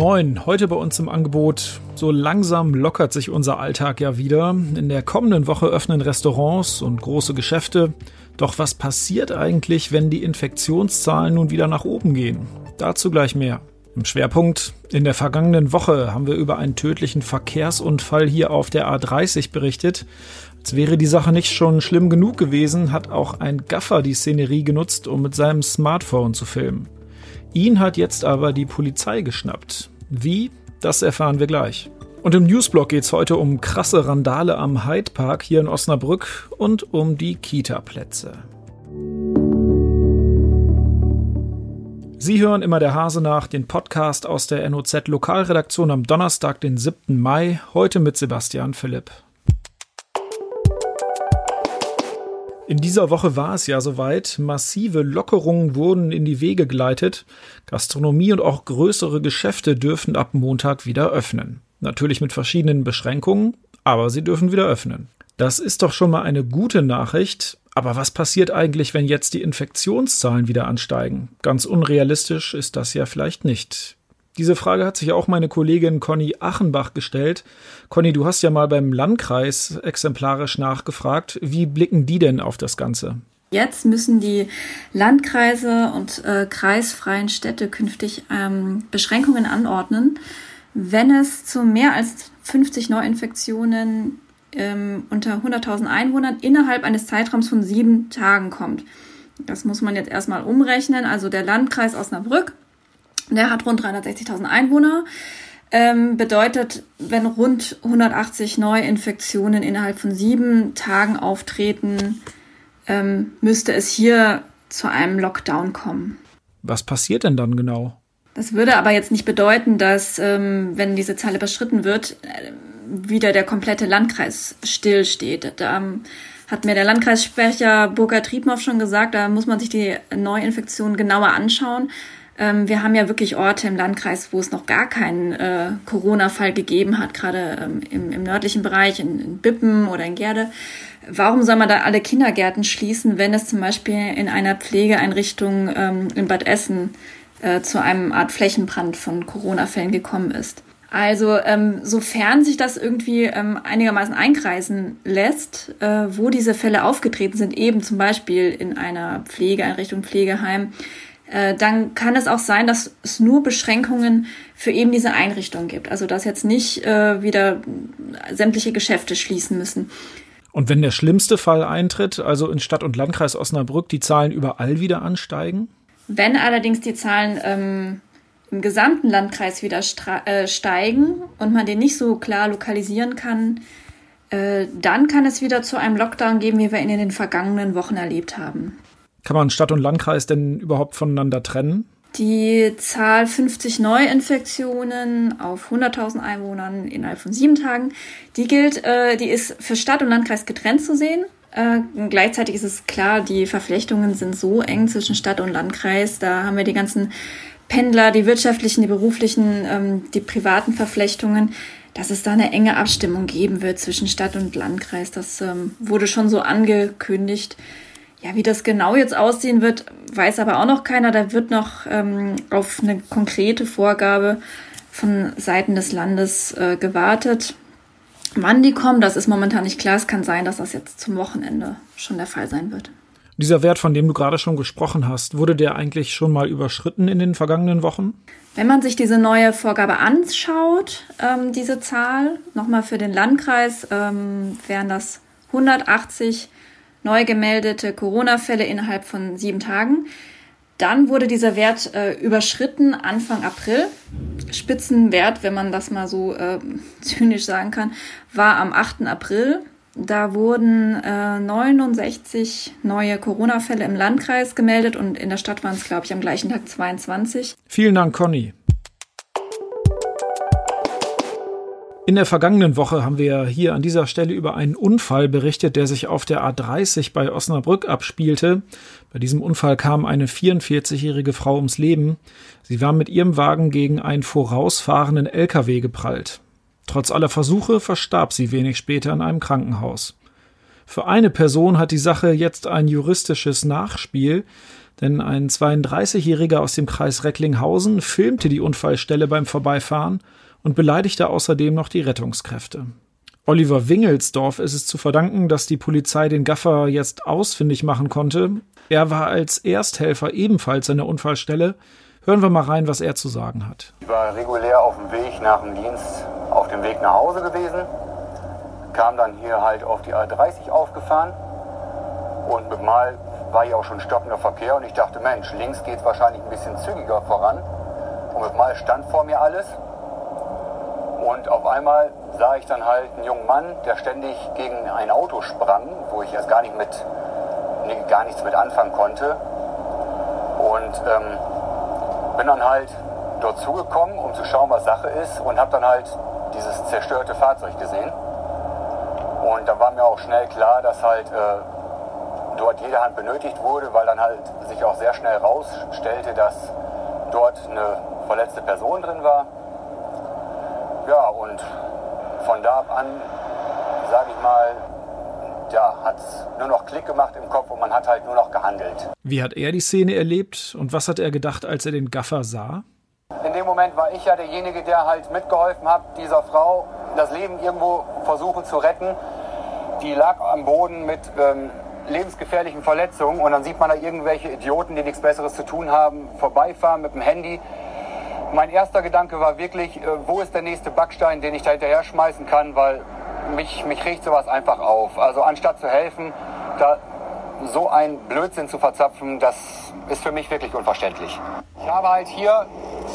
Moin, heute bei uns im Angebot. So langsam lockert sich unser Alltag ja wieder. In der kommenden Woche öffnen Restaurants und große Geschäfte. Doch was passiert eigentlich, wenn die Infektionszahlen nun wieder nach oben gehen? Dazu gleich mehr. Im Schwerpunkt in der vergangenen Woche haben wir über einen tödlichen Verkehrsunfall hier auf der A30 berichtet. Als wäre die Sache nicht schon schlimm genug gewesen, hat auch ein Gaffer die Szenerie genutzt, um mit seinem Smartphone zu filmen. Ihn hat jetzt aber die Polizei geschnappt. Wie? Das erfahren wir gleich. Und im Newsblog geht es heute um krasse Randale am Hyde Park hier in Osnabrück und um die Kita-Plätze. Sie hören immer der Hase nach, den Podcast aus der NOZ Lokalredaktion am Donnerstag, den 7. Mai, heute mit Sebastian Philipp. In dieser Woche war es ja soweit. Massive Lockerungen wurden in die Wege geleitet. Gastronomie und auch größere Geschäfte dürfen ab Montag wieder öffnen. Natürlich mit verschiedenen Beschränkungen, aber sie dürfen wieder öffnen. Das ist doch schon mal eine gute Nachricht. Aber was passiert eigentlich, wenn jetzt die Infektionszahlen wieder ansteigen? Ganz unrealistisch ist das ja vielleicht nicht. Diese Frage hat sich auch meine Kollegin Conny Achenbach gestellt. Conny, du hast ja mal beim Landkreis exemplarisch nachgefragt. Wie blicken die denn auf das Ganze? Jetzt müssen die Landkreise und äh, kreisfreien Städte künftig ähm, Beschränkungen anordnen, wenn es zu mehr als 50 Neuinfektionen ähm, unter 100.000 Einwohnern innerhalb eines Zeitraums von sieben Tagen kommt. Das muss man jetzt erstmal umrechnen. Also der Landkreis Osnabrück, der hat rund 360.000 Einwohner. Ähm, bedeutet, wenn rund 180 Neuinfektionen innerhalb von sieben Tagen auftreten, ähm, müsste es hier zu einem Lockdown kommen. Was passiert denn dann genau? Das würde aber jetzt nicht bedeuten, dass, ähm, wenn diese Zahl überschritten wird, äh, wieder der komplette Landkreis stillsteht. Da ähm, hat mir der Landkreissprecher Burkhard Triebnow schon gesagt, da muss man sich die Neuinfektionen genauer anschauen. Ähm, wir haben ja wirklich Orte im Landkreis, wo es noch gar keinen äh, Corona-Fall gegeben hat, gerade ähm, im, im, nördlichen Bereich, in, in Bippen oder in Gerde. Warum soll man da alle Kindergärten schließen, wenn es zum Beispiel in einer Pflegeeinrichtung ähm, in Bad Essen äh, zu einem Art Flächenbrand von Corona-Fällen gekommen ist? Also ähm, sofern sich das irgendwie ähm, einigermaßen einkreisen lässt, äh, wo diese Fälle aufgetreten sind, eben zum Beispiel in einer Pflegeeinrichtung, Pflegeheim, äh, dann kann es auch sein, dass es nur Beschränkungen für eben diese Einrichtung gibt. Also dass jetzt nicht äh, wieder sämtliche Geschäfte schließen müssen. Und wenn der schlimmste Fall eintritt, also in Stadt und Landkreis Osnabrück, die Zahlen überall wieder ansteigen? Wenn allerdings die Zahlen ähm, im gesamten Landkreis wieder äh, steigen und man den nicht so klar lokalisieren kann, äh, dann kann es wieder zu einem Lockdown geben, wie wir ihn in den vergangenen Wochen erlebt haben. Kann man Stadt und Landkreis denn überhaupt voneinander trennen? Die Zahl 50 Neuinfektionen auf 100.000 Einwohnern innerhalb von sieben Tagen, die gilt, äh, die ist für Stadt und Landkreis getrennt zu sehen. Äh, gleichzeitig ist es klar, die Verflechtungen sind so eng zwischen Stadt und Landkreis. Da haben wir die ganzen Pendler, die wirtschaftlichen, die beruflichen, ähm, die privaten Verflechtungen, dass es da eine enge Abstimmung geben wird zwischen Stadt und Landkreis. Das ähm, wurde schon so angekündigt. Ja, wie das genau jetzt aussehen wird, weiß aber auch noch keiner. Da wird noch ähm, auf eine konkrete Vorgabe von Seiten des Landes äh, gewartet. Wann die kommen, das ist momentan nicht klar. Es kann sein, dass das jetzt zum Wochenende schon der Fall sein wird. Dieser Wert, von dem du gerade schon gesprochen hast, wurde der eigentlich schon mal überschritten in den vergangenen Wochen? Wenn man sich diese neue Vorgabe anschaut, ähm, diese Zahl, nochmal für den Landkreis, ähm, wären das 180 neu gemeldete Corona-Fälle innerhalb von sieben Tagen. Dann wurde dieser Wert äh, überschritten Anfang April. Spitzenwert, wenn man das mal so äh, zynisch sagen kann, war am 8. April. Da wurden äh, 69 neue Corona-Fälle im Landkreis gemeldet und in der Stadt waren es, glaube ich, am gleichen Tag 22. Vielen Dank, Conny. In der vergangenen Woche haben wir hier an dieser Stelle über einen Unfall berichtet, der sich auf der A30 bei Osnabrück abspielte. Bei diesem Unfall kam eine 44-jährige Frau ums Leben. Sie war mit ihrem Wagen gegen einen vorausfahrenden LKW geprallt. Trotz aller Versuche verstarb sie wenig später in einem Krankenhaus. Für eine Person hat die Sache jetzt ein juristisches Nachspiel, Denn ein 32-Jähriger aus dem Kreis Recklinghausen filmte die Unfallstelle beim Vorbeifahren und beleidigte außerdem noch die Rettungskräfte. Oliver Wingelsdorf ist es zu verdanken, dass die Polizei den Gaffer jetzt ausfindig machen konnte. Er war als Ersthelfer ebenfalls an der Unfallstelle. Hören wir mal rein, was er zu sagen hat. Ich war regulär auf dem Weg nach dem Dienst, auf dem Weg nach Hause gewesen, kam dann hier halt auf die A30 aufgefahren und mit Mal war hier auch schon stockender Verkehr und ich dachte, Mensch, links geht es wahrscheinlich ein bisschen zügiger voran und mit Mal stand vor mir alles und auf einmal sah ich dann halt einen jungen Mann, der ständig gegen ein Auto sprang, wo ich erst gar, nicht mit, gar nichts mit anfangen konnte. Und ähm, bin dann halt dort zugekommen, um zu schauen, was Sache ist und habe dann halt dieses zerstörte Fahrzeug gesehen. Und da war mir auch schnell klar, dass halt äh, dort jede Hand benötigt wurde, weil dann halt sich auch sehr schnell herausstellte, dass dort eine verletzte Person drin war. Ja, und von da ab an, sage ich mal, ja, hat es nur noch Klick gemacht im Kopf und man hat halt nur noch gehandelt. Wie hat er die Szene erlebt und was hat er gedacht, als er den Gaffer sah? In dem Moment war ich ja derjenige, der halt mitgeholfen hat, dieser Frau das Leben irgendwo versuchen zu retten. Die lag am Boden mit ähm, lebensgefährlichen Verletzungen und dann sieht man da irgendwelche Idioten, die nichts Besseres zu tun haben, vorbeifahren mit dem Handy mein erster Gedanke war wirklich, äh, wo ist der nächste Backstein, den ich da hinterher schmeißen kann, weil mich, mich riecht sowas einfach auf. Also anstatt zu helfen, da so ein Blödsinn zu verzapfen, das ist für mich wirklich unverständlich. Ich habe halt hier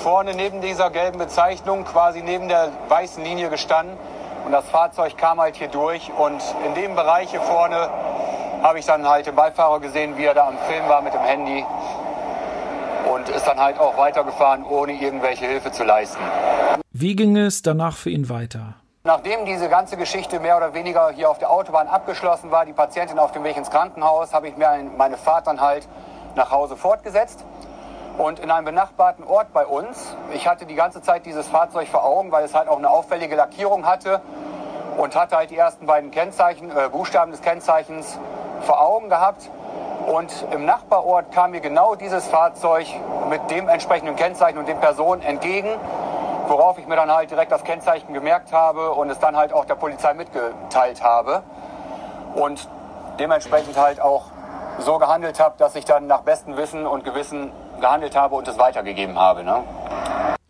vorne neben dieser gelben Bezeichnung, quasi neben der weißen Linie gestanden und das Fahrzeug kam halt hier durch und in dem Bereich hier vorne habe ich dann halt den Beifahrer gesehen, wie er da am Film war mit dem Handy und ist dann halt auch weitergefahren, ohne irgendwelche Hilfe zu leisten. Wie ging es danach für ihn weiter? Nachdem diese ganze Geschichte mehr oder weniger hier auf der Autobahn abgeschlossen war, die Patientin auf dem Weg ins Krankenhaus, habe ich mir meine Fahrt dann halt nach Hause fortgesetzt. Und in einem benachbarten Ort bei uns, ich hatte die ganze Zeit dieses Fahrzeug vor Augen, weil es halt auch eine auffällige Lackierung hatte und hatte halt die ersten beiden Kennzeichen, äh, Buchstaben des Kennzeichens vor Augen gehabt. Und im Nachbarort kam mir genau dieses Fahrzeug mit dem entsprechenden Kennzeichen und den Personen entgegen, worauf ich mir dann halt direkt das Kennzeichen gemerkt habe und es dann halt auch der Polizei mitgeteilt habe. Und dementsprechend halt auch so gehandelt habe, dass ich dann nach bestem Wissen und Gewissen gehandelt habe und es weitergegeben habe. Ne?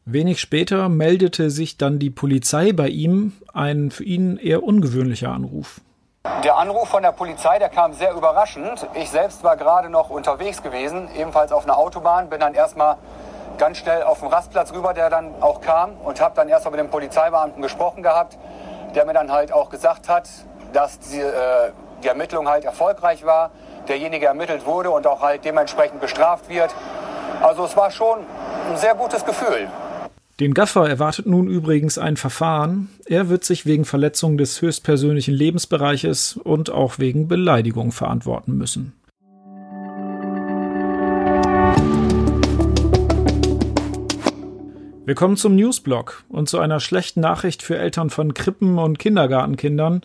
Wenig später meldete sich dann die Polizei bei ihm, ein für ihn eher ungewöhnlicher Anruf. Der Anruf von der Polizei, der kam sehr überraschend. Ich selbst war gerade noch unterwegs gewesen, ebenfalls auf einer Autobahn, bin dann erstmal ganz schnell auf den Rastplatz rüber, der dann auch kam und habe dann erstmal mit dem Polizeibeamten gesprochen gehabt, der mir dann halt auch gesagt hat, dass die, äh, die Ermittlung halt erfolgreich war, derjenige ermittelt wurde und auch halt dementsprechend bestraft wird. Also es war schon ein sehr gutes Gefühl. Den Gaffer erwartet nun übrigens ein Verfahren. Er wird sich wegen Verletzung des höchstpersönlichen Lebensbereiches und auch wegen Beleidigung verantworten müssen. Wir kommen zum Newsblog und zu einer schlechten Nachricht für Eltern von Krippen- und Kindergartenkindern.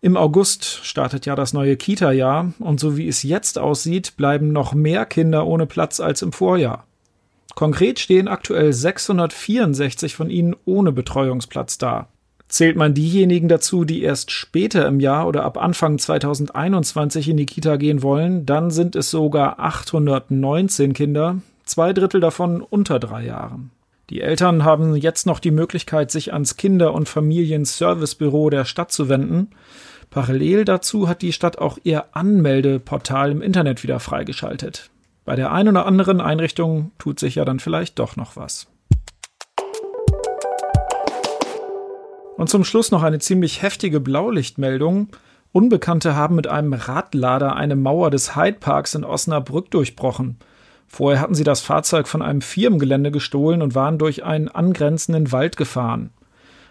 Im August startet ja das neue Kita-Jahr und so wie es jetzt aussieht, bleiben noch mehr Kinder ohne Platz als im Vorjahr. Konkret stehen aktuell 664 von ihnen ohne Betreuungsplatz da. Zählt man diejenigen dazu, die erst später im Jahr oder ab Anfang 2021 in die Kita gehen wollen, dann sind es sogar 819 Kinder, zwei Drittel davon unter drei Jahren. Die Eltern haben jetzt noch die Möglichkeit, sich ans Kinder- und Familienservicebüro der Stadt zu wenden. Parallel dazu hat die Stadt auch ihr Anmeldeportal im Internet wieder freigeschaltet. Bei der einen oder anderen Einrichtung tut sich ja dann vielleicht doch noch was. Und zum Schluss noch eine ziemlich heftige Blaulichtmeldung. Unbekannte haben mit einem Radlader eine Mauer des Hyde Parks in Osnabrück durchbrochen. Vorher hatten sie das Fahrzeug von einem Firmengelände gestohlen und waren durch einen angrenzenden Wald gefahren.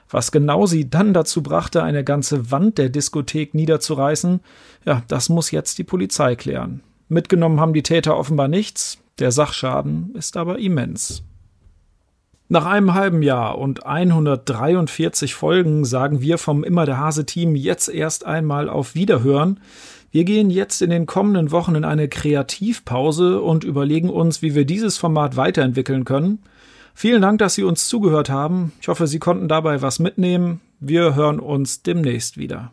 Was genau sie dann dazu brachte, eine ganze Wand der Diskothek niederzureißen, ja, das muss jetzt die Polizei klären. Mitgenommen haben die Täter offenbar nichts, der Sachschaden ist aber immens. Nach einem halben Jahr und 143 Folgen sagen wir vom Immer der Hase Team jetzt erst einmal auf Wiederhören. Wir gehen jetzt in den kommenden Wochen in eine Kreativpause und überlegen uns, wie wir dieses Format weiterentwickeln können. Vielen Dank, dass Sie uns zugehört haben. Ich hoffe, Sie konnten dabei was mitnehmen. Wir hören uns demnächst wieder.